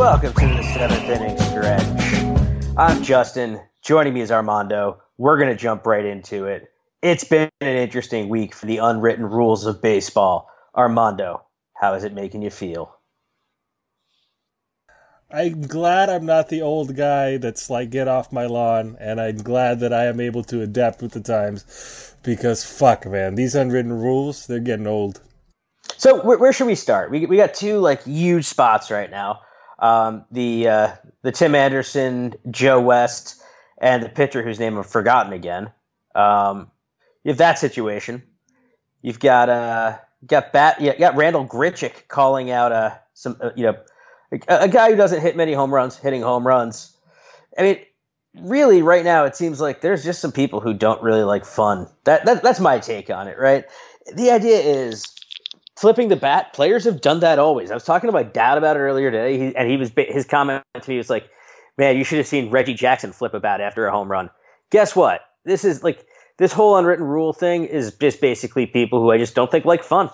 Welcome to the seventh inning stretch. I'm Justin. Joining me is Armando. We're going to jump right into it. It's been an interesting week for the unwritten rules of baseball. Armando, how is it making you feel? I'm glad I'm not the old guy that's like, get off my lawn, and I'm glad that I am able to adapt with the times because fuck, man, these unwritten rules, they're getting old. So, where, where should we start? We, we got two like huge spots right now. Um, the uh, the Tim Anderson, Joe West, and the pitcher whose name I've forgotten again. Um, you have that situation. You've got uh, got bat, you got Randal Grichuk calling out uh, some uh, you know a, a guy who doesn't hit many home runs hitting home runs. I mean, really, right now it seems like there's just some people who don't really like fun. That, that that's my take on it. Right. The idea is flipping the bat. Players have done that always. I was talking to my dad about it earlier today, he, and he was his comment to me was like, "Man, you should have seen Reggie Jackson flip a bat after a home run." Guess what? This is like this whole unwritten rule thing is just basically people who I just don't think like fun.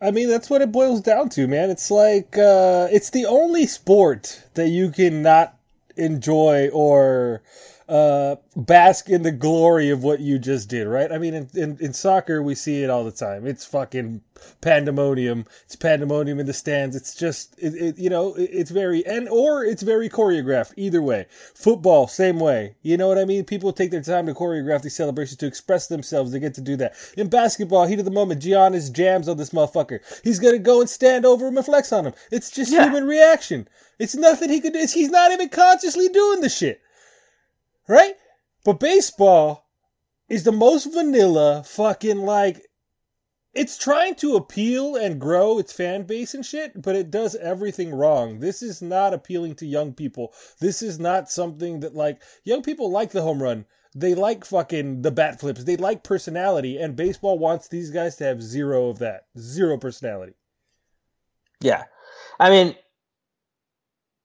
I mean, that's what it boils down to, man. It's like uh, it's the only sport that you can not enjoy or uh, bask in the glory of what you just did, right? I mean, in, in, in, soccer, we see it all the time. It's fucking pandemonium. It's pandemonium in the stands. It's just, it, it, you know, it, it's very, and, or it's very choreographed, either way. Football, same way. You know what I mean? People take their time to choreograph these celebrations to express themselves. They get to do that. In basketball, heat of the moment, Giannis jams on this motherfucker. He's gonna go and stand over him and flex on him. It's just yeah. human reaction. It's nothing he could do. He's not even consciously doing the shit right? But baseball is the most vanilla fucking like it's trying to appeal and grow its fan base and shit, but it does everything wrong. This is not appealing to young people. This is not something that like young people like the home run. They like fucking the bat flips. They like personality and baseball wants these guys to have zero of that. Zero personality. Yeah. I mean,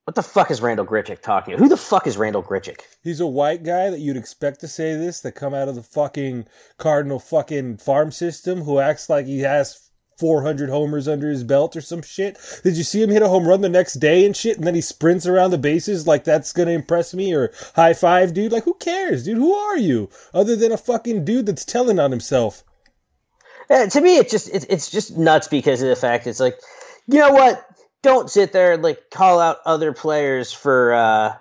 what the fuck is Randal Grichuk talking? Who the fuck is Randal Grichuk? He's a white guy that you'd expect to say this, that come out of the fucking Cardinal fucking farm system, who acts like he has 400 homers under his belt or some shit. Did you see him hit a home run the next day and shit? And then he sprints around the bases like that's gonna impress me or high five, dude? Like, who cares, dude? Who are you? Other than a fucking dude that's telling on himself. Yeah, to me, it's just it's, it's just nuts because of the fact it's like, you know what? Don't sit there and like call out other players for uh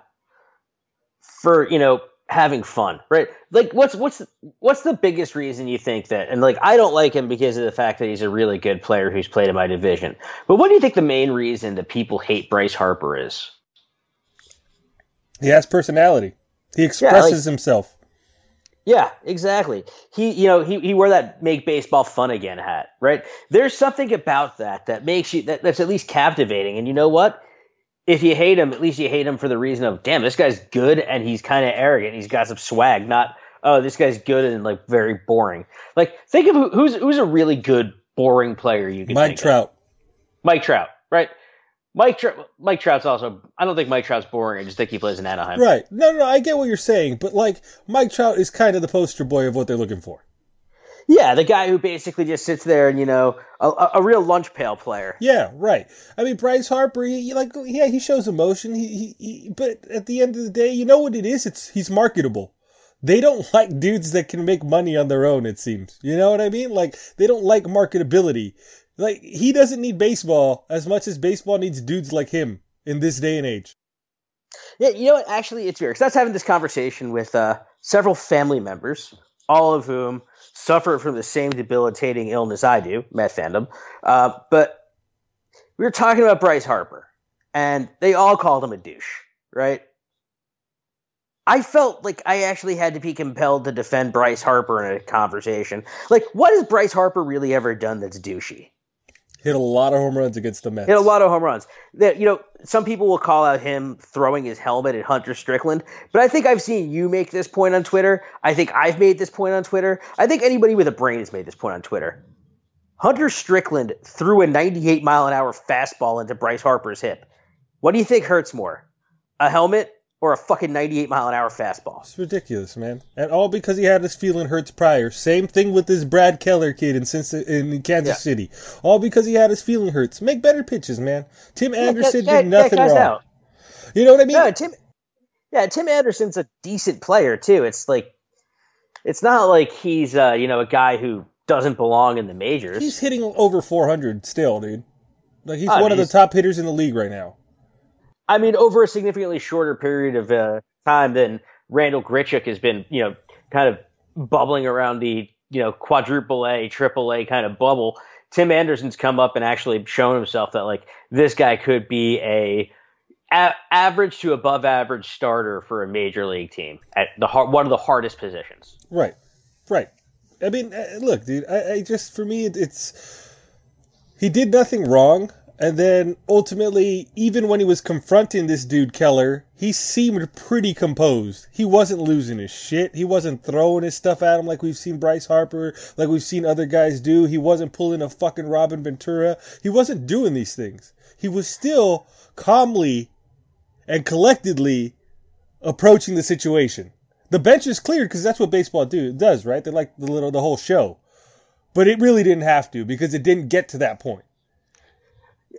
for you know having fun right? Like what's what's what's the biggest reason you think that and like i don't like him because of the fact that he's a really good player who's played in my division but what do you think the main reason that people hate bryce harper is? He has personality. He expresses yeah, like, himself yeah, exactly. He, you know, he, he wore that make baseball fun again hat, right? There's something about that that makes you that, that's at least captivating. And you know what? If you hate him, at least you hate him for the reason of, damn, this guy's good and he's kind of arrogant. He's got some swag, not, oh, this guy's good and like very boring. Like, think of who, who's who's a really good boring player you can. Mike Trout. Of. Mike Trout, right? Mike Trout, Mike Trout's also. I don't think Mike Trout's boring. I just think he plays in Anaheim. Right. No, no, I get what you're saying, but like Mike Trout is kind of the poster boy of what they're looking for. Yeah, the guy who basically just sits there and you know a, a real lunch pail player. Yeah, right. I mean, Bryce Harper, he, he like yeah, he shows emotion. He, he, he, but at the end of the day, you know what it is? It's he's marketable. They don't like dudes that can make money on their own. It seems. You know what I mean? Like they don't like marketability. Like he doesn't need baseball as much as baseball needs dudes like him in this day and age. Yeah, you know what? Actually, it's weird because I was having this conversation with uh, several family members, all of whom suffer from the same debilitating illness I do, Met fandom. Uh, but we were talking about Bryce Harper, and they all called him a douche, right? I felt like I actually had to be compelled to defend Bryce Harper in a conversation. Like, what has Bryce Harper really ever done that's douchey? Hit a lot of home runs against the Mets. Hit a lot of home runs. That you know, some people will call out him throwing his helmet at Hunter Strickland, but I think I've seen you make this point on Twitter. I think I've made this point on Twitter. I think anybody with a brain has made this point on Twitter. Hunter Strickland threw a 98 mile an hour fastball into Bryce Harper's hip. What do you think hurts more, a helmet or a fucking 98 mile an hour fastball. It's ridiculous, man. And all because he had his feeling hurts prior. Same thing with this Brad Keller kid in in Kansas yeah. City. All because he had his feeling hurts. Make better pitches, man. Tim Anderson yeah, did nothing wrong. Out. You know what I mean? No, Tim. Yeah, Tim Anderson's a decent player too. It's like, it's not like he's uh, you know a guy who doesn't belong in the majors. He's hitting over 400 still, dude. Like he's one of the top hitters in the league right now. I mean, over a significantly shorter period of uh, time than Randal Grichuk has been, you know, kind of bubbling around the, you know, quadruple A, triple A kind of bubble. Tim Anderson's come up and actually shown himself that like this guy could be a, a- average to above average starter for a major league team at the one of the hardest positions. Right, right. I mean, uh, look, dude. I, I just for me, it's he did nothing wrong. And then ultimately, even when he was confronting this dude Keller, he seemed pretty composed. He wasn't losing his shit. He wasn't throwing his stuff at him like we've seen Bryce Harper, like we've seen other guys do. He wasn't pulling a fucking Robin Ventura. He wasn't doing these things. He was still calmly and collectedly approaching the situation. The bench is cleared because that's what baseball do does, right? They like the little the whole show. But it really didn't have to because it didn't get to that point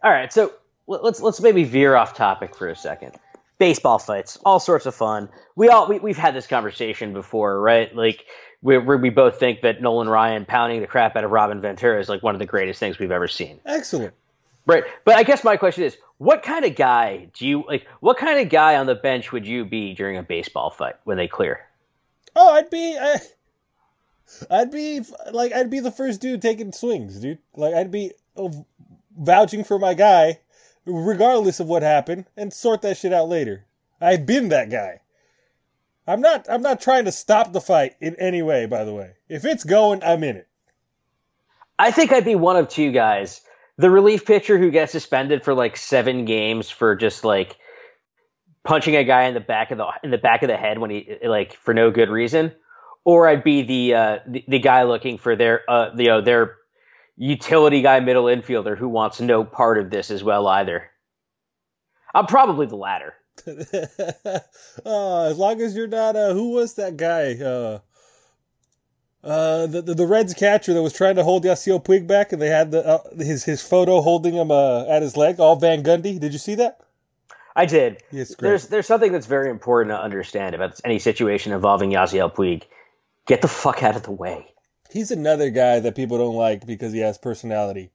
all right, so let's let's maybe veer off topic for a second. Baseball fights, all sorts of fun. We all we, we've had this conversation before, right? Like we we both think that Nolan Ryan pounding the crap out of Robin Ventura is like one of the greatest things we've ever seen. Excellent. Right, but I guess my question is, what kind of guy do you like? What kind of guy on the bench would you be during a baseball fight when they clear? Oh, I'd be, I, I'd be like, I'd be the first dude taking swings, dude. Like, I'd be oh, vouching for my guy, regardless of what happened, and sort that shit out later. I've been that guy. I'm not I'm not trying to stop the fight in any way, by the way. If it's going, I'm in it. I think I'd be one of two guys. The relief pitcher who gets suspended for like seven games for just like punching a guy in the back of the in the back of the head when he like for no good reason, or I'd be the uh, the, the guy looking for their uh, you know their utility guy middle infielder who wants no part of this as well either. I'm probably the latter. uh, as long as you're not uh who was that guy? Uh uh the, the, the Reds catcher that was trying to hold Yasiel Puig back and they had the uh, his his photo holding him uh, at his leg, all Van Gundy. Did you see that? I did. Yes, there's there's something that's very important to understand about any situation involving Yasiel Puig. Get the fuck out of the way he's another guy that people don't like because he has personality.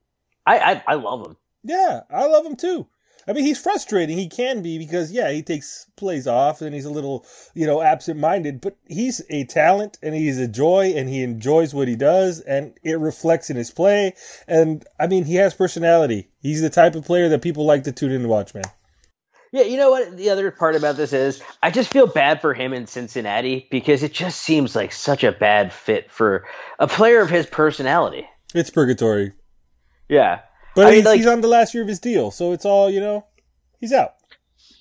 I, I, I love him. Yeah, I love him too. I mean, he's frustrating. He can be because yeah, he takes plays off and he's a little you know absent-minded. But he's a talent and he's a joy and he enjoys what he does and it reflects in his play. And I mean, he has personality. He's the type of player that people like to tune in and watch, man. Yeah, you know what? The other part about this is I just feel bad for him in Cincinnati because it just seems like such a bad fit for a player of his personality. It's purgatory. Yeah. But I he's, mean, like, he's on the last year of his deal, so it's all, you know, he's out.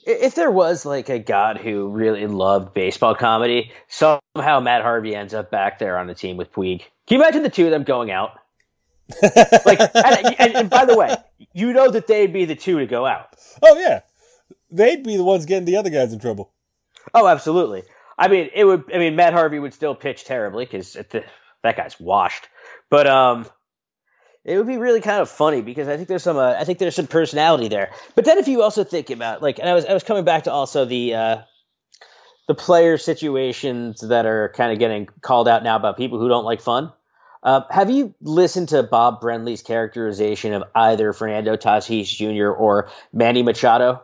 If there was like a god who really loved baseball comedy, somehow Matt Harvey ends up back there on the team with Puig. Can you imagine the two of them going out? like, and, and, and by the way, you know that they'd be the two to go out. Oh yeah, they'd be the ones getting the other guys in trouble. Oh, absolutely. I mean, it would. I mean, Matt Harvey would still pitch terribly because that guy's washed. But um, it would be really kind of funny because I think there's some. Uh, I think there's some personality there. But then if you also think about like, and I was I was coming back to also the uh, the player situations that are kind of getting called out now about people who don't like fun. Uh, have you listened to Bob Brenly's characterization of either Fernando Tatis Jr. or Manny Machado?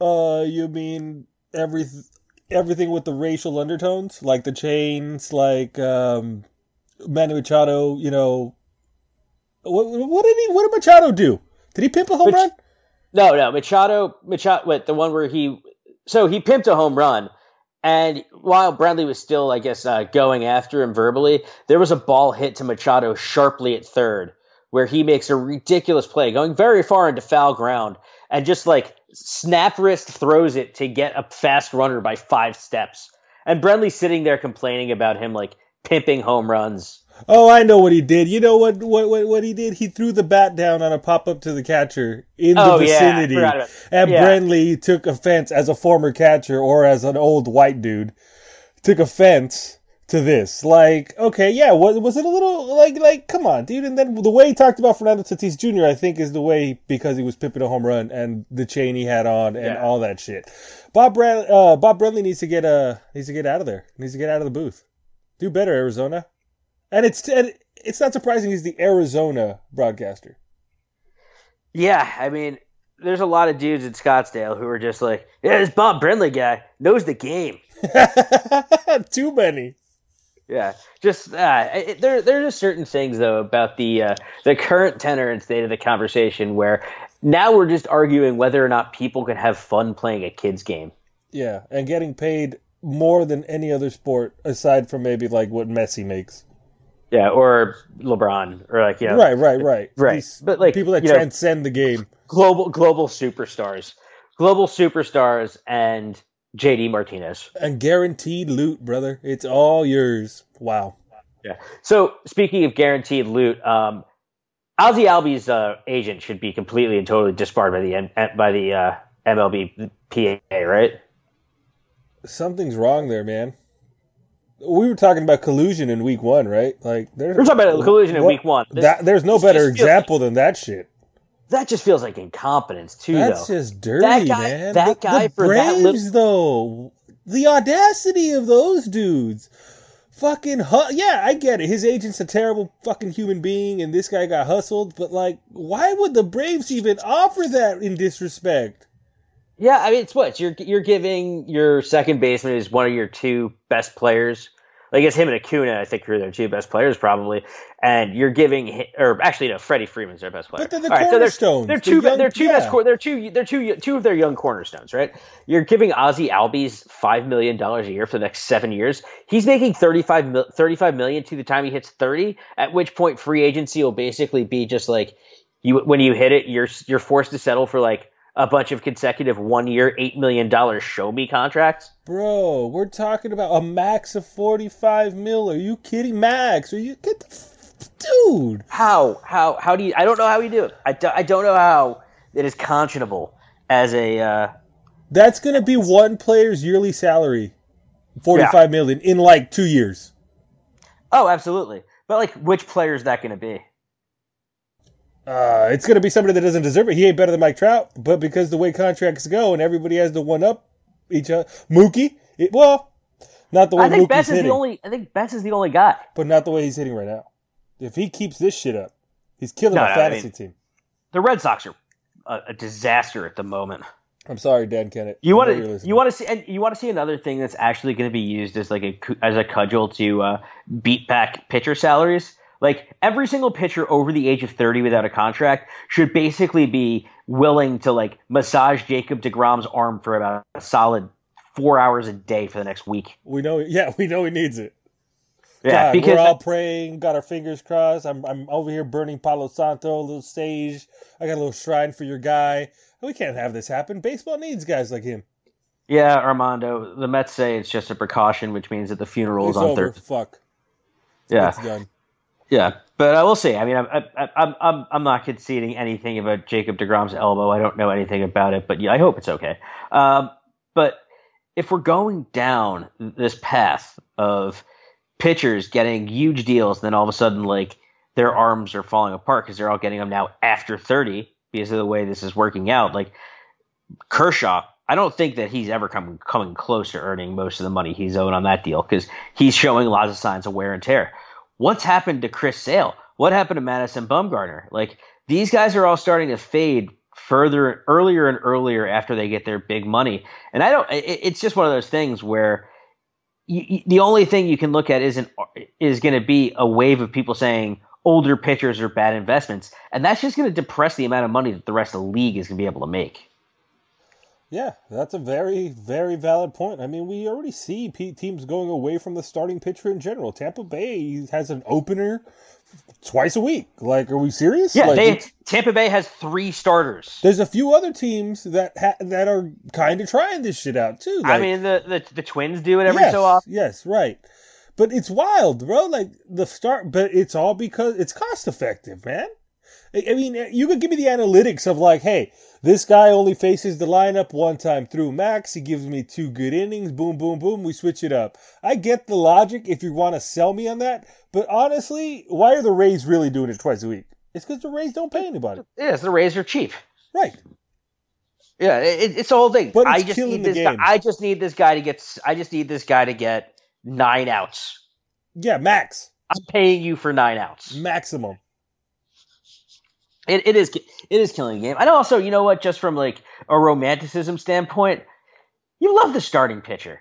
Uh, you mean every everything with the racial undertones, like the chains, like um, Manny Machado. You know, what, what did he? What did Machado do? Did he pimp a home Mach- run? No, no. Machado, Machado, what the one where he? So he pimped a home run, and while Brenly was still, I guess, uh, going after him verbally, there was a ball hit to Machado sharply at third, where he makes a ridiculous play, going very far into foul ground, and just like snap wrist throws it to get a fast runner by five steps. And Brenly sitting there complaining about him like pimping home runs. Oh, I know what he did. You know what what what, what he did? He threw the bat down on a pop up to the catcher in the oh, vicinity. Yeah, and yeah. Brenly took offense as a former catcher or as an old white dude. Took offense to this. Like, okay, yeah, was, was it a little like like come on, dude? And then the way he talked about Fernando Tatis Jr. I think is the way because he was pipping a home run and the chain he had on and yeah. all that shit. Bob Brad, uh, Bob Brenly needs to get uh needs to get out of there. Needs to get out of the booth. Do better, Arizona. And it's and it's not surprising he's the Arizona broadcaster. Yeah, I mean, there's a lot of dudes in Scottsdale who are just like, yeah, this Bob Brenly guy knows the game. Too many. Yeah, just uh, it, there. There are just certain things though about the uh, the current tenor and state of the conversation where now we're just arguing whether or not people can have fun playing a kids game. Yeah, and getting paid more than any other sport aside from maybe like what Messi makes. Yeah, or LeBron, or like yeah, right, right, right, right. These but like people that transcend know, the game, global global superstars, global superstars, and JD Martinez, and guaranteed loot, brother. It's all yours. Wow. Yeah. So speaking of guaranteed loot, um, Ozzie Albies uh, agent should be completely and totally disbarred by the by the uh, MLB PA, right? Something's wrong there, man we were talking about collusion in week one, right? Like, there's, we're talking about collusion in week one. This, that, there's no better example than that shit. That just feels like incompetence too. That's though. just dirty, that guy, man. That the, guy the for Braves, that though, the audacity of those dudes. Fucking hu- yeah, I get it. His agent's a terrible fucking human being, and this guy got hustled. But like, why would the Braves even offer that in disrespect? Yeah, I mean, it's what you're you're giving your second baseman is one of your two best players. Like it's him and Acuna, I think are their two best players probably, and you're giving, or actually no, Freddie Freeman's their best player. But they're the All cornerstones. so they're, they're two, the young, they're two yeah. best, they're two, they're two, two of their young cornerstones, right? You're giving Ozzie Albies five million dollars a year for the next seven years. He's making 35, 35 million to the time he hits thirty. At which point, free agency will basically be just like you when you hit it, you're you're forced to settle for like a bunch of consecutive one year, $8 million show me contracts? Bro, we're talking about a max of 45 mil. Are you kidding? Max, are you get the dude? How? How? How do you? I don't know how you do it. I, do, I don't know how it is conscionable as a. Uh, That's going to be one player's yearly salary, forty-five yeah. million in like two years. Oh, absolutely. But like, which player is that going to be? Uh, it's going to be somebody that doesn't deserve it. He ain't better than Mike Trout, but because the way contracts go and everybody has to one up each other, Mookie, it, well, not the way I think Mookie's Betts is hitting, the only. I think Betts is the only guy, but not the way he's hitting right now. If he keeps this shit up, he's killing no, the no, fantasy I mean, team. The Red Sox are a, a, disaster at the moment. I'm sorry, Dan Kennett. You want to you want to see and you want to see another thing that's actually going to be used as like a as a cudgel to uh, beat back pitcher salaries like every single pitcher over the age of 30 without a contract should basically be willing to like massage Jacob DeGrom's arm for about a solid four hours a day for the next week. We know, yeah, we know he needs it. Yeah, God, because we're all praying, got our fingers crossed. I'm I'm over here burning Palo Santo, a little sage. I got a little shrine for your guy. We can't have this happen. Baseball needs guys like him. Yeah, Armando. The Mets say it's just a precaution, which means that the funeral it's is on over. Thursday. Fuck. Yeah. It's done. Yeah, but I will see. I mean, I'm I'm I'm I'm not conceding anything about Jacob Degrom's elbow. I don't know anything about it, but yeah, I hope it's okay. Um, but if we're going down this path of pitchers getting huge deals, then all of a sudden, like their arms are falling apart because they're all getting them now after 30 because of the way this is working out. Like Kershaw, I don't think that he's ever come, coming close to earning most of the money he's owed on that deal because he's showing lots of signs of wear and tear. What's happened to Chris Sale? What happened to Madison Bumgarner? Like these guys are all starting to fade further earlier and earlier after they get their big money. And I don't. It, it's just one of those things where you, you, the only thing you can look at isn't is going to be a wave of people saying older pitchers are bad investments, and that's just going to depress the amount of money that the rest of the league is going to be able to make. Yeah, that's a very, very valid point. I mean, we already see teams going away from the starting pitcher in general. Tampa Bay has an opener twice a week. Like, are we serious? Yeah, like, they, Tampa Bay has three starters. There's a few other teams that ha- that are kind of trying this shit out too. Like, I mean, the, the the Twins do it every yes, so often. Yes, right. But it's wild, bro. Like the start, but it's all because it's cost effective, man. I mean, you could give me the analytics of like, hey, this guy only faces the lineup one time through max. He gives me two good innings. Boom, boom, boom. We switch it up. I get the logic if you want to sell me on that. But honestly, why are the Rays really doing it twice a week? It's because the Rays don't pay anybody. Yes, the Rays are cheap. Right. Yeah, it, it's the whole thing. But I just need this guy. I just need this guy to get. I just need this guy to get nine outs. Yeah, max. I'm paying you for nine outs. Maximum. It, it is it is killing the game. Know also, you know what, just from like a romanticism standpoint, you love the starting pitcher.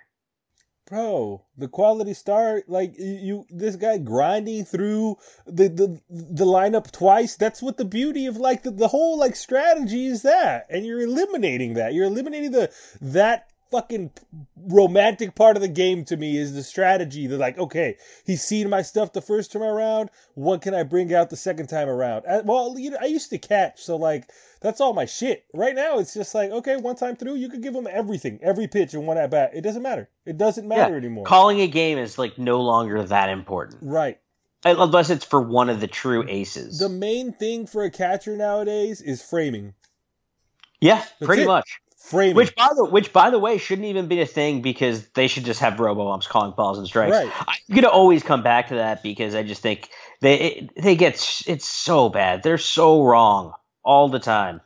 Bro, the quality start, like you, this guy grinding through the, the the lineup twice. That's what the beauty of like the, the whole like strategy is that, and you're eliminating that. You're eliminating the that fucking romantic part of the game to me is the strategy. They're like, okay, he's seen my stuff the first time around. What can I bring out the second time around? I, well, you know, I used to catch, so like that's all my shit. Right now, it's just like, okay, one time through, you could give him everything, every pitch and one at bat. It doesn't matter. It doesn't matter yeah, anymore. Calling a game is like no longer that important. Right. Unless it's for one of the true aces. The main thing for a catcher nowadays is framing. Yeah, That's pretty it. much. Framing. Which by the which by the way shouldn't even be a thing because they should just have robo umps calling balls and strikes. Right. I'm gonna always come back to that because I just think they they get it's so bad. They're so wrong all the time.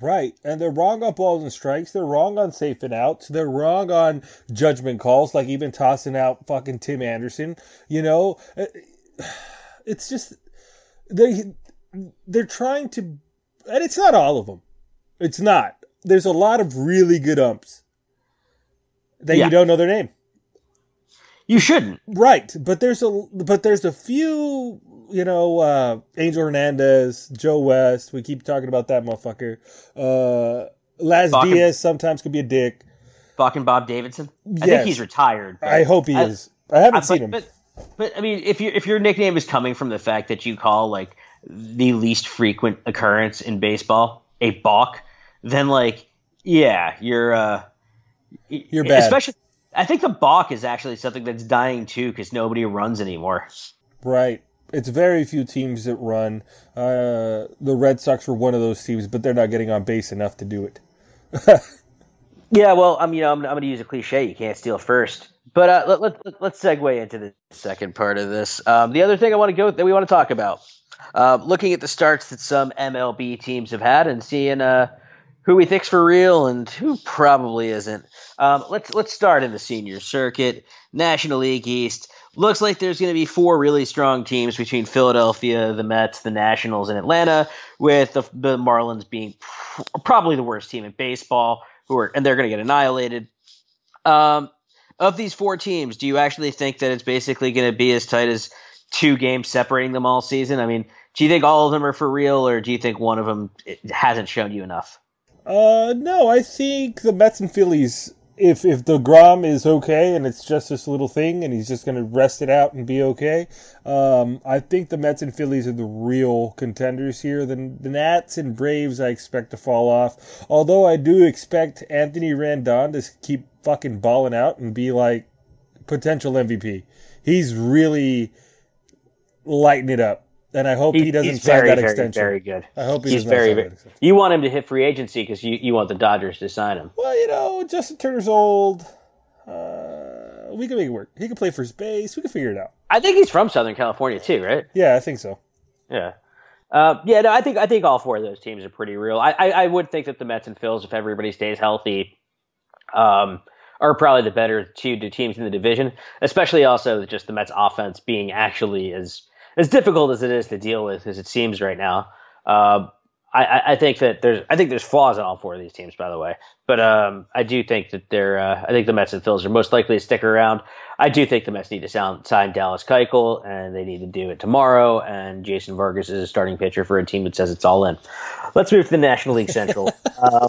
Right, and they're wrong on balls and strikes. They're wrong on safe and outs. They're wrong on judgment calls, like even tossing out fucking Tim Anderson. You know, uh, it's just they they're trying to, and it's not all of them. It's not there's a lot of really good umps that yeah. you don't know their name. You shouldn't. Right, but there's a but there's a few, you know, uh, Angel Hernandez, Joe West. We keep talking about that motherfucker. Uh, Laz Bach Diaz and, sometimes could be a dick. Fucking Bob Davidson. Yes. I think he's retired. I hope he I, is. I haven't I, seen him. But, but I mean, if you if your nickname is coming from the fact that you call like the least frequent occurrence in baseball a balk, then like yeah, you're uh, you're bad. Especially, I think the balk is actually something that's dying too because nobody runs anymore. Right. It's very few teams that run. Uh, the Red Sox were one of those teams, but they're not getting on base enough to do it. yeah, well, I'm you know I'm, I'm going to use a cliche. You can't steal first. But uh, let, let, let's segue into the second part of this. Um, the other thing I want to go that we want to talk about, uh, looking at the starts that some MLB teams have had and seeing uh, who we think's for real and who probably isn't. Um, let's let's start in the senior circuit, National League East. Looks like there's going to be four really strong teams between Philadelphia, the Mets, the Nationals, and Atlanta, with the, the Marlins being pr- probably the worst team in baseball, who are and they're going to get annihilated. Um, of these four teams, do you actually think that it's basically going to be as tight as two games separating them all season? I mean, do you think all of them are for real, or do you think one of them hasn't shown you enough? Uh, no, I think the Mets and Phillies. If if deGrom is okay and it's just this little thing and he's just going to rest it out and be okay, um, I think the Mets and Phillies are the real contenders here. The, the Nats and Braves I expect to fall off. Although I do expect Anthony Rendon to keep fucking balling out and be like potential MVP. He's really lighting it up. And I hope He- he, doesn't sign very, that very, extension. very good. I hope he he's very, very. extension. You want him to hit free agency because you, you want the Dodgers to sign him. Well, you know, Justin Turner's old. Uh, we can make it work. He can play first base. We can figure it out. I think he's from Southern California too, right? Yeah, I think so. Yeah. Uh, yeah, no, I think I think all four of those teams are pretty real. I, I, I would think that the Mets and Phils, if everybody stays healthy, um, are probably the better two teams in the division. Especially also just the Mets offense being actually as as difficult as it is to deal with as it seems right now. Uh, I, I, think that there's I think there's flaws in all four of these teams, by the way. But um, I do think that they're uh, I think the Mets and Phils are most likely to stick around. I do think the Mets need to sound, sign Dallas Keuchel, and they need to do it tomorrow. And Jason Vargas is a starting pitcher for a team that says it's all in. Let's move to the National League Central. um,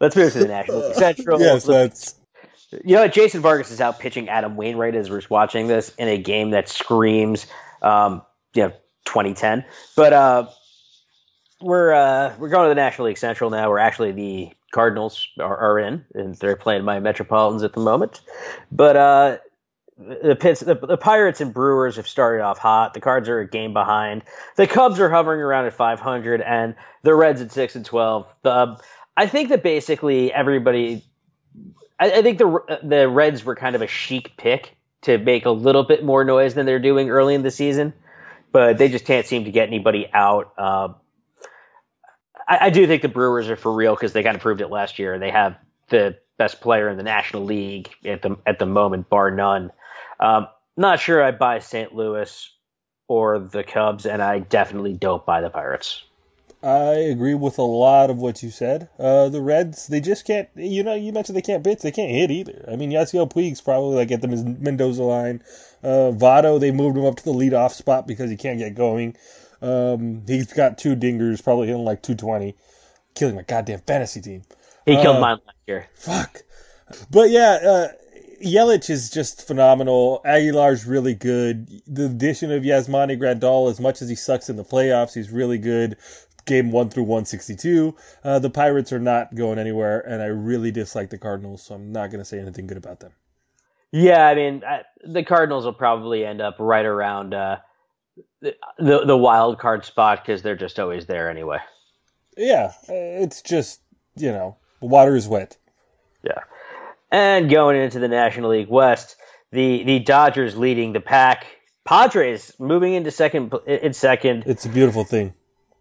Let's move to the National League Central. yes, that's You know. Jason Vargas is out pitching Adam Wainwright as we're watching this in a game that screams, um, you know, 2010. But uh, we're uh, we're going to the National League Central now. We're actually the Cardinals are, are in, and they're playing my Metropolitans at the moment. But uh, the Pits, the, the Pirates and Brewers have started off hot. The Cards are a game behind. The Cubs are hovering around at 500, and the Reds at six and 12. The um, I think that basically everybody I, I think the the Reds were kind of a chic pick to make a little bit more noise than they're doing early in the season, but they just can't seem to get anybody out. Uh, I, I do think the Brewers are for real because they kind of proved it last year. And they have the best player in the National League at the at the moment, bar none. Um, not sure I buy St. Louis or the Cubs, and I definitely don't buy the Pirates. I agree with a lot of what you said. Uh, the Reds, they just can't. You know, you mentioned they can't pitch, they can't hit either. I mean, Yasiel Puig's probably like at the Mendoza line. Uh, Votto, they moved him up to the leadoff spot because he can't get going. Um, he's got two dingers, probably hitting like 220, killing my goddamn fantasy team. He killed Uh, mine last year. Fuck. But yeah, uh, Yelich is just phenomenal. Aguilar's really good. The addition of Yasmani Grandal, as much as he sucks in the playoffs, he's really good. Game one through 162. Uh, the Pirates are not going anywhere, and I really dislike the Cardinals, so I'm not going to say anything good about them. Yeah, I mean, I, the Cardinals will probably end up right around uh, the, the the wild card spot because they're just always there anyway. Yeah, it's just, you know, water is wet. Yeah. And going into the National League West, the the Dodgers leading the pack. Padres moving into second in second. It's a beautiful thing.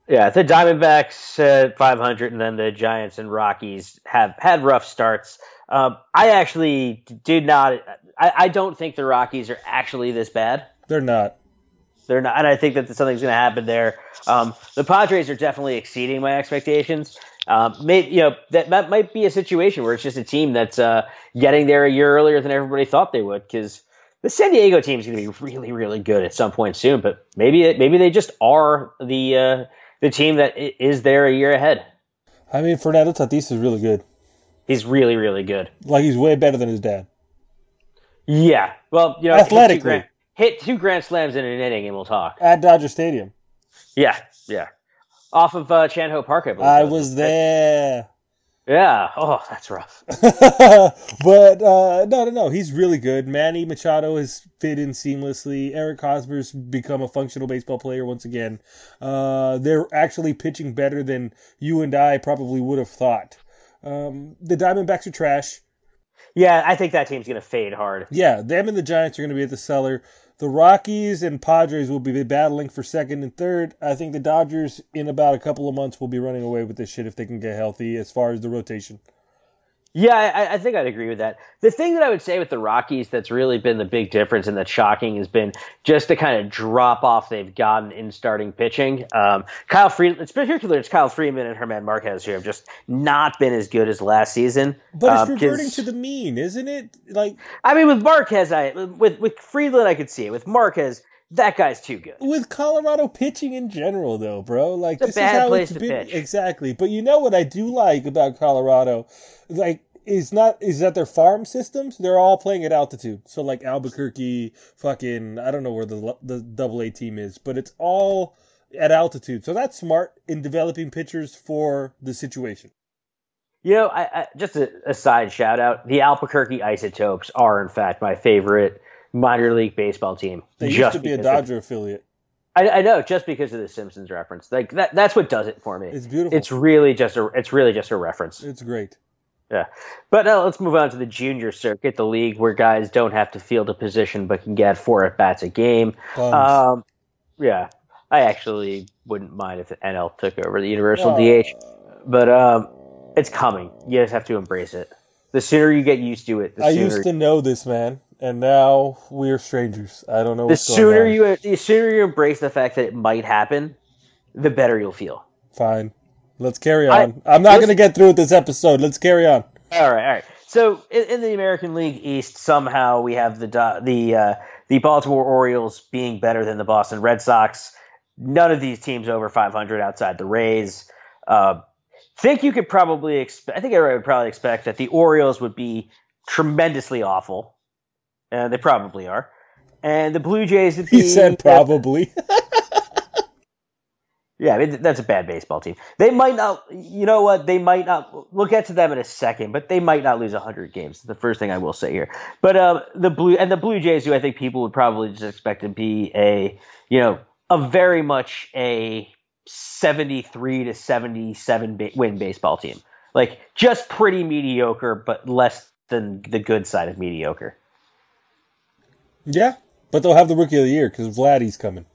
Yeah, the Diamondbacks at 500, and then the Giants and Rockies have had rough starts. Um, I actually did not. I, I don't think the Rockies are actually this bad. They're not. They're not, and I think that something's going to happen there. Um, the Padres are definitely exceeding my expectations. Um, may, you know that that might be a situation where it's just a team that's uh, getting there a year earlier than everybody thought they would. Because the San Diego team is going to be really, really good at some point soon. But maybe it, maybe they just are the uh, the team that is there a year ahead. I mean, Fernando Tatis is really good. He's really, really good. Like he's way better than his dad. Yeah. Well, you know, Athletically. hit two, grand, hit two grand slams in an inning, and we'll talk. At Dodger Stadium. Yeah, yeah. Off of uh, Chan-Ho Park, I believe. I that was there. Yeah. Oh, that's rough. but uh, no, no, no. He's really good. Manny Machado has fit in seamlessly. Eric Hosmer's become a functional baseball player once again. Uh, they're actually pitching better than you and I probably would have thought. Um, the Diamondbacks are trash. Yeah, I think that team's going to fade hard. Yeah, them and the Giants are going to be at the cellar. The Rockies and Padres will be battling for second and third. I think the Dodgers, in about a couple of months, will be running away with this shit if they can get healthy as far as the rotation. Yeah, I, I think I'd agree with that. The thing that I would say with the Rockies that's really been the big difference and that's shocking has been just the kind of drop off they've gotten in starting pitching. Um, Kyle Freeland, it's particularly it's Kyle Freeland and Herman Marquez who have just not been as good as last season. But it's Um, 'cause- reverting to the mean, isn't it? Like I mean, with Marquez, I with with Freeland, I could see it. With Marquez, that guy's too good. with Colorado pitching in general, though, bro. Like It's a this bad is how place it's to been. pitch. Exactly. But you know what I do like about Colorado, like is not is that their farm systems. They're all playing at altitude. So like Albuquerque, fucking I don't know where the the double A team is, but it's all at altitude. So that's smart in developing pitchers for the situation. You know, I, I just a, a side shout out: the Albuquerque Isotopes are, in fact, my favorite minor league baseball team. They used to be a because of- Dodger affiliate. I, I know, just because of the Simpsons reference. Like that, that's what does it for me. It's beautiful. It's really just a, it's really just a reference. It's great. Yeah, but now let's move on to the junior circuit, the league where guys don't have to field a position but can get four at bats a game. Um, yeah, I actually wouldn't mind if the NL took over the universal Oh. DH, but um, it's coming. You just have to embrace it. The sooner you get used to it, the I sooner. used to know this man, and now we're strangers. I don't know the what's going sooner on. you the sooner you embrace the fact that it might happen, the better you'll feel. Fine. Let's carry on. I, am not going to get through with this episode. Let's carry on. All right, all right. So in, in the American League East, somehow we have the the uh, the Baltimore Orioles being better than the Boston Red Sox. None of these teams over 500 outside the Rays. Uh, think you could probably expect. I think everybody would probably expect that the Orioles would be tremendously awful. Uh, they probably are. And the Blue Jays would be. He said probably. Yeah, that's a bad baseball team. They might not, you know what? They might not. We'll get to them in a second, but they might not lose hundred games. The first thing I will say here, but um, the blue and the Blue Jays, who I think people would probably just expect to be a, you know, a very much a seventy-three to seventy-seven ba- win baseball team, like just pretty mediocre, but less than the good side of mediocre. yeah, but they'll have the rookie of the year because Vladdy's coming.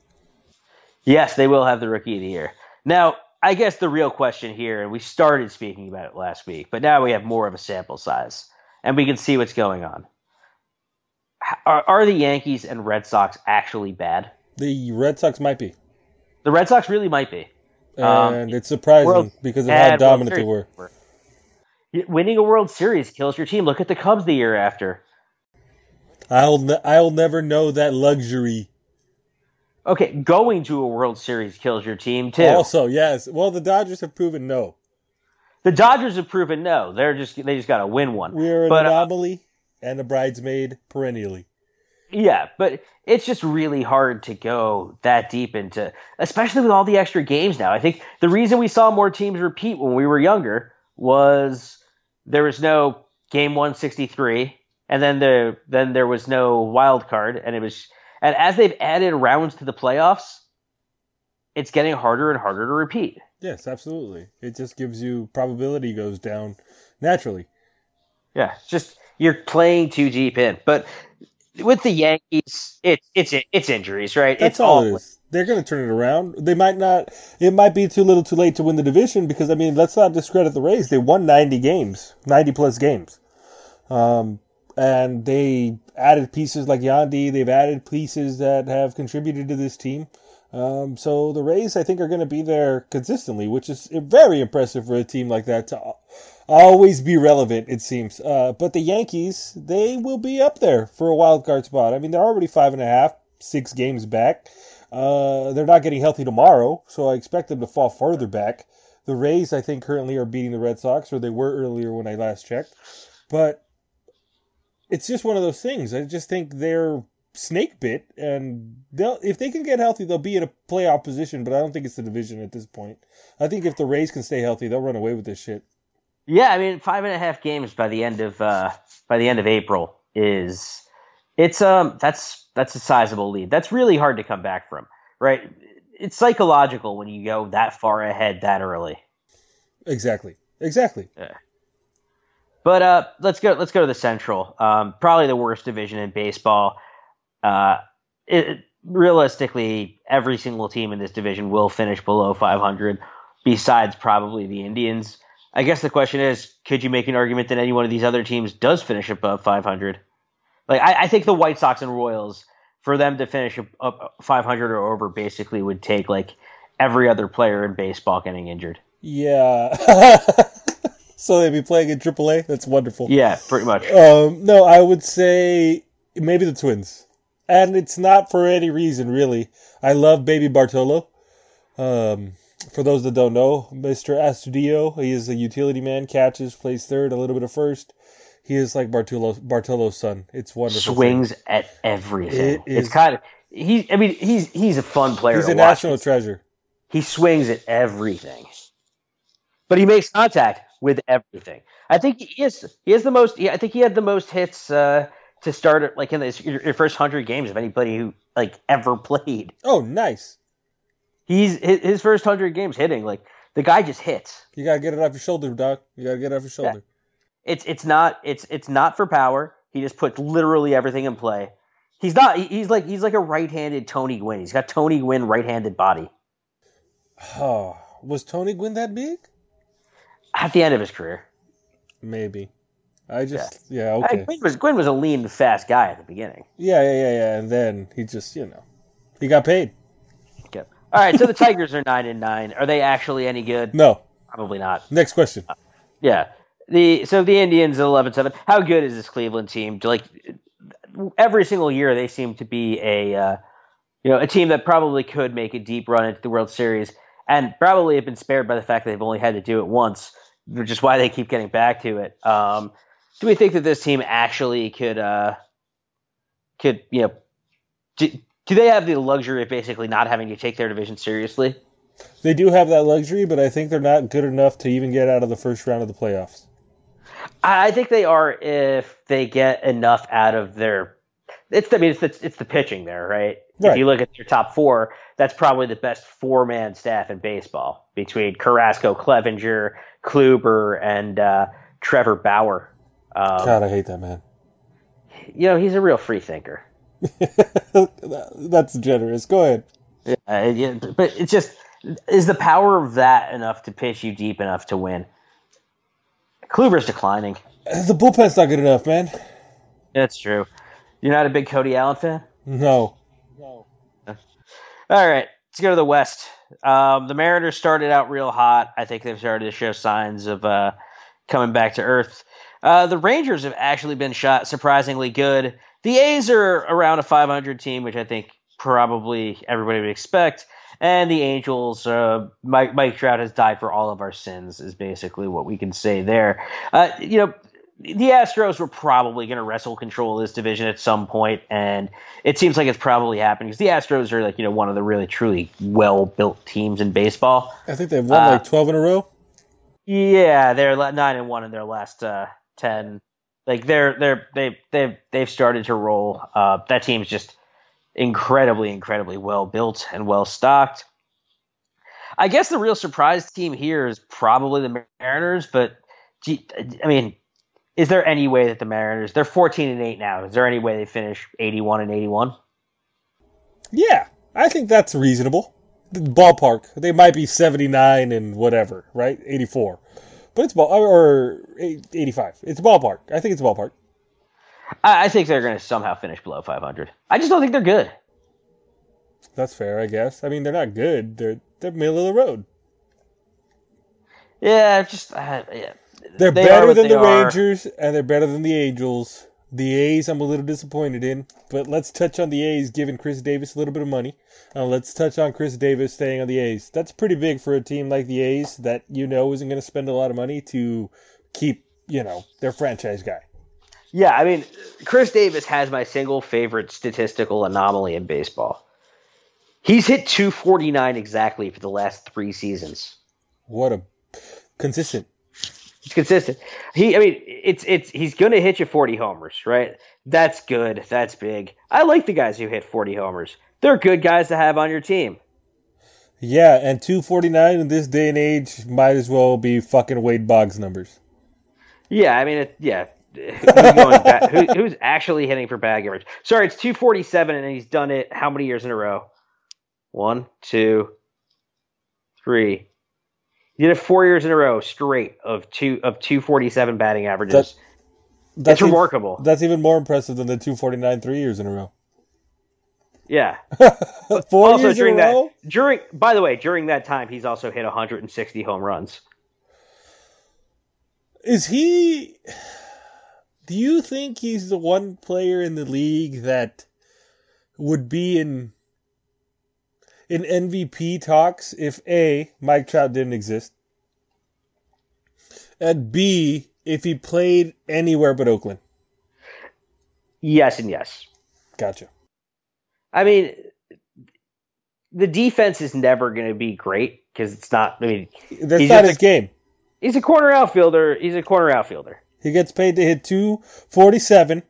Yes, they will have the rookie of the year. Now, I guess the real question here, and we started speaking about it last week, but now we have more of a sample size, and we can see what's going on. Are, are the Yankees and Red Sox actually bad? The Red Sox might be, The Red Sox really might be. Um, and it's surprising World- because of how dominant they were. Winning a World Series kills your team. Look at the Cubs the year after. I'll I'll never know that luxury. Okay, going to a World Series kills your team too. Also, yes. Well, the Dodgers have proven no. the Dodgers have proven no. They're just they just got to win one. We're an But, uh, anomaly and a bridesmaid perennially. Yeah, but it's just really hard to go that deep into, especially with all the extra games now. I think the reason we saw more teams repeat when we were younger was there was no game 163, and then the then there was no wild card, and it was and as they've added rounds to the playoffs, it's getting harder and harder to repeat. Yes, absolutely. It just gives you probability goes down naturally. Yeah, just you're playing too deep in, but. With the Yankees, it's it's it's injuries, right? That's it's all it is. They're going to turn it around. They might not. It might be too little, too late to win the division because I mean, let's not discredit the Rays. They won ninety games, ninety plus games. Um, and they added pieces like Yandy. They've added pieces that have contributed to this team. Um, so the Rays, I think, are going to be there consistently, which is very impressive for a team like that to always be relevant. It seems. Uh, but the Yankees, they will be up there for a wild card spot. I mean, they're already five and a half, six games back. Uh, they're not getting healthy tomorrow, so I expect them to fall further back. The Rays, I think, currently are beating the Red Sox, or they were earlier when I last checked. But it's just one of those things. I just think they're snake bit, and they'll if they can get healthy, they'll be in a playoff position. But I don't think it's the division at this point. I think if the Rays can stay healthy, they'll run away with this shit. Yeah, I mean, five and a half games by the end of uh, by the end of April is it's um that's that's a sizable lead. That's really hard to come back from, right? It's psychological when you go that far ahead that early. Exactly. Exactly. Yeah. But uh, let's go. Let's go to the Central. Um, probably the worst division in baseball. Uh, it, realistically, every single team in this division will finish below 500, besides probably the Indians. I guess the question is, could you make an argument that any one of these other teams does finish above 500? Like, I, I think the White Sox and Royals, for them to finish up 500 or over, basically would take like every other player in baseball getting injured. Yeah. so they'd be playing in AAA. That's wonderful. Yeah, pretty much. Um, no, I would say maybe the Twins, and it's not for any reason really. I love Baby Bartolo. Um, for those that don't know, Mr. Astudillo, he is a utility man, catches, plays third, a little bit of first. He is like Bartolo, Bartolo's son. It's wonderful. Swings thing. at everything. It it's kind of he. I mean, he's he's a fun player. He's a national treasure. He swings at everything, but he makes contact with everything. I think he is. He has the most. I think he had the most hits uh, to start like in his, your first hundred games of anybody who like ever played. Oh, nice. He's his first hundred games hitting like the guy just hits. You gotta get it off your shoulder, doc. You gotta get it off your shoulder. Yeah. It's it's not it's it's not for power. He just puts literally everything in play. He's not. He's like he's like a right-handed Tony Gwynn. He's got Tony Gwynn right-handed body. Oh, was Tony Gwynn that big? At the end of his career, maybe. I just yeah, yeah okay. Gwynn was Gwynn was a lean, fast guy at the beginning. Yeah, yeah, yeah, yeah, and then he just you know he got paid. Okay. All right, so the Tigers are nine and nine. Are they actually any good? No, probably not. Next question. Uh, yeah, the so the Indians at 11-7. How good is this Cleveland team? Like every single year, they seem to be a uh, you know a team that probably could make a deep run into the World Series, and probably have been spared by the fact that they've only had to do it once, which is why they keep getting back to it. Um, do we think that this team actually could uh, could you know? Do, do they have the luxury of basically not having to take their division seriously? They do have that luxury, but I think they're not good enough to even get out of the first round of the playoffs. I think they are if they get enough out of their. It's I mean it's the, it's the pitching there, right? Right? If you look at your top four, that's probably the best four man staff in baseball between Carrasco, Clevinger, Kluber, and uh, Trevor Bauer. Um, God, I hate that man. You know he's a real free thinker. That's generous. Go ahead. Yeah, yeah, but it's just is the power of that enough to pitch you deep enough to win? Kluber's declining. The bullpen's not good enough, man. That's true. You're not a big Cody Allen fan? No. All right, let's go to the West. Um, the Mariners started out real hot. I think they've started to show signs of uh, coming back to earth. Uh, the Rangers have actually been shot surprisingly good. The A's are around a 500 team, which I think probably everybody would expect. And the Angels, uh, Mike, Mike Trout has died for all of our sins, is basically what we can say there. Uh, you know, the Astros were probably going to wrestle control of this division at some point, and it seems like it's probably happening because the Astros are like you know one of the really truly well built teams in baseball. I think they've won uh, like twelve in a row. Yeah, they're nine and one in their last uh, ten like they're they're they they've they've started to roll. Uh, that team's just incredibly incredibly well built and well stocked. I guess the real surprise team here is probably the Mariners, but I mean, is there any way that the Mariners they're 14 and 8 now. Is there any way they finish 81 and 81? Yeah, I think that's reasonable. Ballpark. They might be 79 and whatever, right? 84 but it's ball or 85. It's a ballpark. I think it's a ballpark. I, I think they're going to somehow finish below 500. I just don't think they're good. That's fair, I guess. I mean, they're not good. They're they're middle of the road. Yeah, just uh, yeah. They're They better than they the are. Rangers, and they're better than the Angels. The A's, I'm a little disappointed in, but let's touch on the A's giving Khris Davis a little bit of money. Uh, let's touch on Khris Davis staying on the A's. That's pretty big for a team like the A's that you know isn't going to spend a lot of money to keep, you know, their franchise guy. Yeah, I mean, Khris Davis has my single favorite statistical anomaly in baseball. He's hit 249 exactly for the last three seasons. What a consistent. It's consistent. He, I mean, it's it's he's gonna hit you 40 homers, right? That's good. That's big. I like the guys who hit 40 homers. They're good guys to have on your team. Yeah, and 249 in this day and age might as well be fucking Wade Boggs numbers. Yeah, I mean, it, yeah. Who's, going who, who's actually hitting for bag average? Sorry, it's 247, and he's done it how many years in a row? One, two, three. He did it four years in a row straight of two of 247 batting averages. That- That's ev- remarkable. That's even more impressive than the 249 three years in a row. yeah. Four also years during in a that row? during by the way during that time he's also hit 160 home runs. Is he? Do you think he's the one player in the league that would be in in MVP talks if a Mike Trout didn't exist, and b if he played anywhere but Oakland? Yes and yes. Gotcha. I mean, the defense is never going to be great because it's not. I mean, That's not his a- game. He's a corner outfielder. He's a corner outfielder. He gets paid to hit two forty seven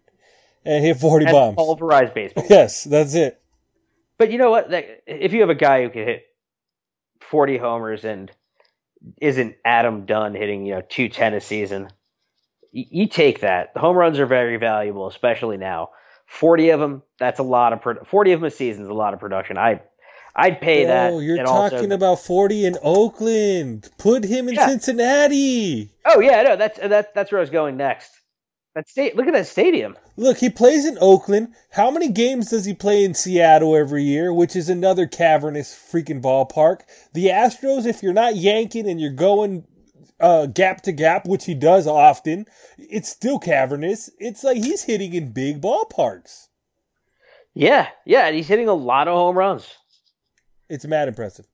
and hit forty That's bombs. pulverized baseball. Yes, that's it. But you know what? Like, if you have a guy who can hit 40 homers and isn't Adam Dunn hitting, you know, 210 a season, y- you take that. The home runs are very valuable, especially now. 40 of them, that's a lot of pro- 40 of them a season is a lot of production. I I'd pay that. Oh, you're talking also, about forty in Oakland. Put him in Yeah. Cincinnati. Oh yeah, no, that's that, that's where I was going next. That state, look at that stadium. Look, he plays in Oakland. How many games does he play in Seattle every year, which is another cavernous freaking ballpark? The Astros, if you're not yanking and you're going uh, gap to gap, which he does often, it's still cavernous. It's like he's hitting in big ballparks. Yeah, yeah, and he's hitting a lot of home runs. It's mad impressive.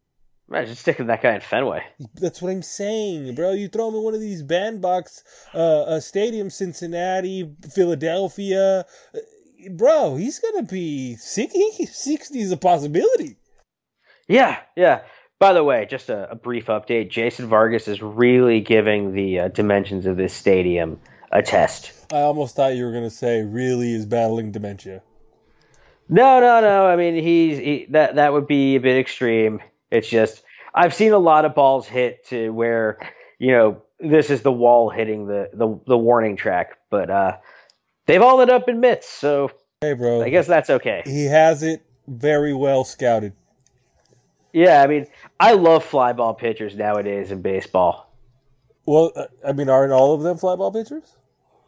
Imagine sticking that guy in Fenway. That's what I'm saying, bro. You throw him in one of these bandbox uh, uh, stadiums, Cincinnati, Philadelphia, uh, bro. He's gonna be 60. 60 is a possibility. Yeah, yeah. By the way, just a, a brief update. Jason Vargas is really giving the uh, dimensions of this stadium a test. I almost thought you were gonna say really is battling dementia. No, no, no. I mean, he's he, that that would be a bit extreme. It's just I've seen a lot of balls hit to where you know this is the wall hitting the the, the warning track, but uh, they've all ended up in mitts, so Hey, bro. I guess that's okay. he has it very well scouted. Yeah, I mean, I love flyball pitchers nowadays in baseball. Well, uh, I mean, aren't all of them flyball pitchers?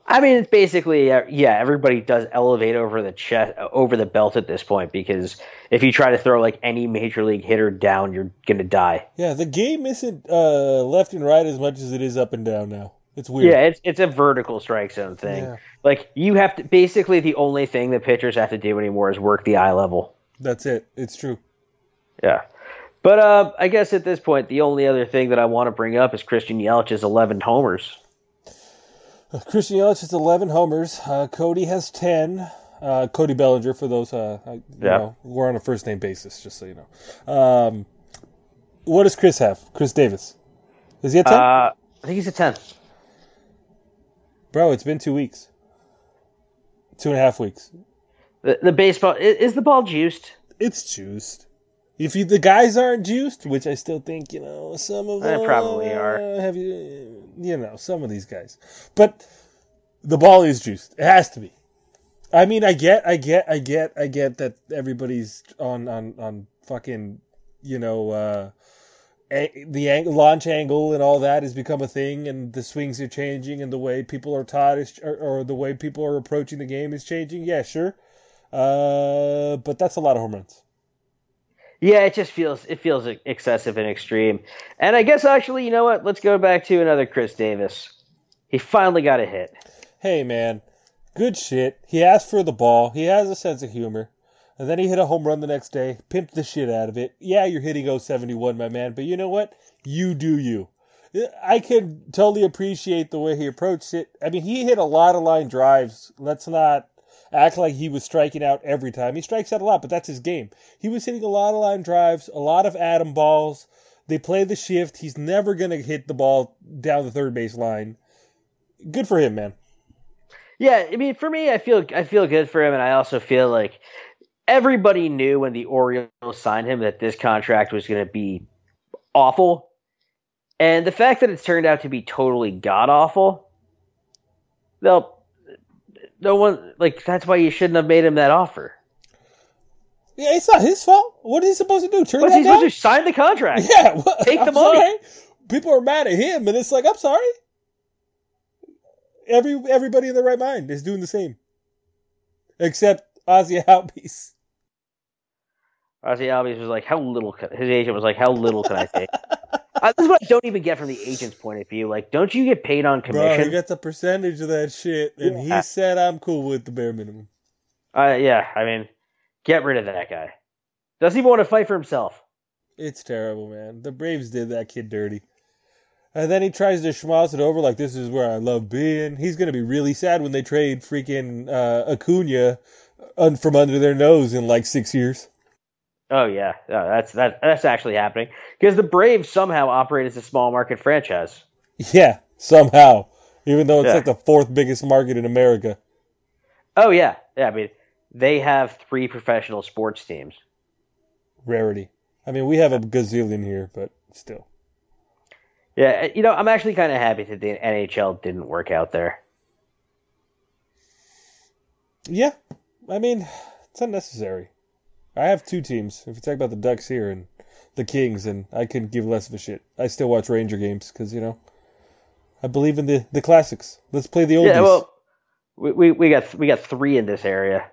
I mean, it's basically uh, yeah. Everybody does elevate over the chest, over the belt at this point because if you try to throw like any major league hitter down, you're gonna die. Yeah, the game isn't uh, left and right as much as it is up and down now. It's weird. Yeah, it's it's a vertical strike zone thing. Yeah. Like you have to basically the only thing that pitchers have to do anymore is work the eye level. That's it. It's true. Yeah. But uh, I guess at this point, the only other thing that I want to bring up is Christian Yelich's 11 homers. Christian Yelich has 11 homers. Uh, Cody has 10. Uh, Cody Bellinger, for those, uh, uh, you Yeah. know, we're on a first name basis, just so you know. Um, what does Khris have? Khris Davis. Is he at 10? Uh, I think he's at 10. Bro, it's been two weeks. Two and a half weeks. The, the baseball is the ball juiced? It's juiced. If you, the guys aren't juiced, which I still think, you know, some of them probably are. Have you, you know, some of these guys, but the ball is juiced. It has to be. I mean, I get, I get, I get, I get that everybody's on on on fucking, you know, uh a, the ang- launch angle and all that has become a thing, and the swings are changing, and the way people are taught is, or, or the way people are approaching the game is changing. Yeah, sure, uh, but that's a lot of home runs. Yeah, it just feels it feels excessive and extreme. And I guess actually, you know what? Let's go back to another Chris Davis. He finally got a hit. Hey man, good shit. He asked for the ball. He has a sense of humor. And then he hit a home run the next day, pimped the shit out of it. Yeah, you're hitting 071, my man, but you know what? You do you. I can totally appreciate the way he approached it. I mean, he hit a lot of line drives. Let's not act like he was striking out every time. He strikes out a lot, but that's his game. He was hitting a lot of line drives, a lot of at 'em balls. They play the shift. He's never going to hit the ball down the third base line. Good for him, man. Yeah, I mean, for me, I feel I feel good for him, and I also feel like everybody knew when the Orioles signed him that this contract was going to be awful. And the fact that it's turned out to be totally god awful, no, no one like that's why you shouldn't have made him that offer. Yeah, it's not his fault. What is he supposed to do? Turn What's that he down? supposed to sign the contract? Yeah, what? Take the money. sorry. People are mad at him, and it's like, I'm sorry. Every everybody in their right mind is doing the same, except Ozzie Albies. Ozzie Albies was like, "How little?" Can, his agent was like, "How little can I take?" uh, this is what I don't even get from the agent's point of view. Like, don't you get paid on commission? Bro, commission? he gets a percentage of that shit, and Yeah. he said, "I'm cool with the bare minimum." uh, yeah, I mean, get rid of that guy. Doesn't even want to fight for himself. It's terrible, man. The Braves did that kid dirty. And then he tries to schmoz it over like this is where I love being. He's going to be really sad when they trade freaking uh, Acuna un- from under their nose in like six years. Oh yeah, no, that's that that's actually happening because the Braves somehow operate as a small market franchise. Yeah, somehow. Even though it's Yeah. like the fourth biggest market in America. Oh yeah, yeah. I mean, they have three professional sports teams. Rarity. I mean, we have a gazillion here, but still. Yeah, uh, you know, I'm actually kind of happy that the NHL didn't work out there. Yeah, I mean, it's unnecessary. I have two teams. If you talk about the Ducks here and the Kings, and I couldn't give less of a shit. I still watch Ranger games because you know I believe in the the classics. Let's play the oldies. Yeah, well, we, we we got we got three in this area.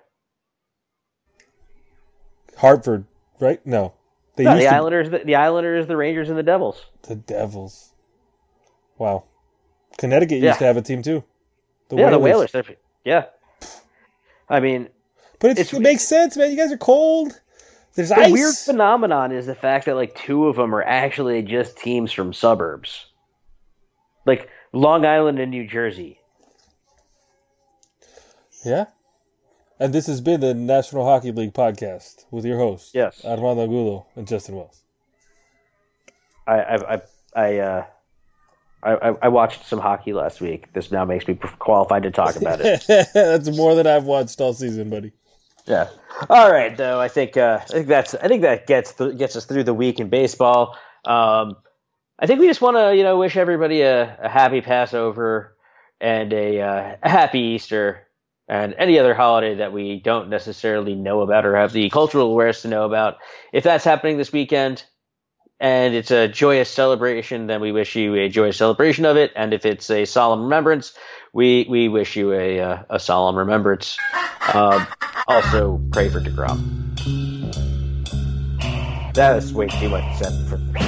Hartford, right? No, they No, used the to Islanders, the, the Islanders, the Rangers, and the Devils. the Devils. Wow, Connecticut Yeah. used to have a team too. The yeah, the Whalers. Yeah, I mean, But it makes sense, man. You guys are cold. There's the ice. weird phenomenon is the fact that like two of them are actually just teams from suburbs, like Long Island and New Jersey. Yeah. And this has been the National Hockey League podcast with your hosts, Yes. Armando Angulo and Justin Wells. I I I I, uh, I, I I watched some hockey last week. This now makes me qualified to talk about it. That's more than I've watched all season, buddy. Yeah. All right, though. I think uh, I think that's I think that gets th- gets us through the week in baseball. Um, I think we just want to you know wish everybody a, a happy Passover and a, uh, a happy Easter and any other holiday that we don't necessarily know about or have the cultural awareness to know about. If that's happening this weekend and it's a joyous celebration, then we wish you a joyous celebration of it. And if it's a solemn remembrance, we we wish you a uh, a solemn remembrance. Um, also, pray for Degrom. That is way too much said for the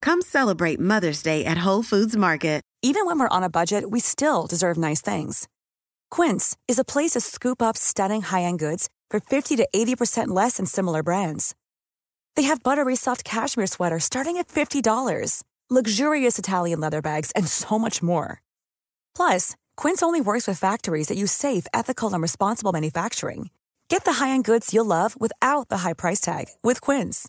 Come celebrate Mother's Day at Whole Foods Market. Even when we're on a budget, we still deserve nice things. Quince is a place to scoop up stunning high-end goods for 50 to 80% less than similar brands. They have buttery soft cashmere sweaters starting at $50, luxurious Italian leather bags, and so much more. Plus, Quince only works with factories that use safe, ethical, and responsible manufacturing. Get the high-end goods you'll love without the high price tag with Quince.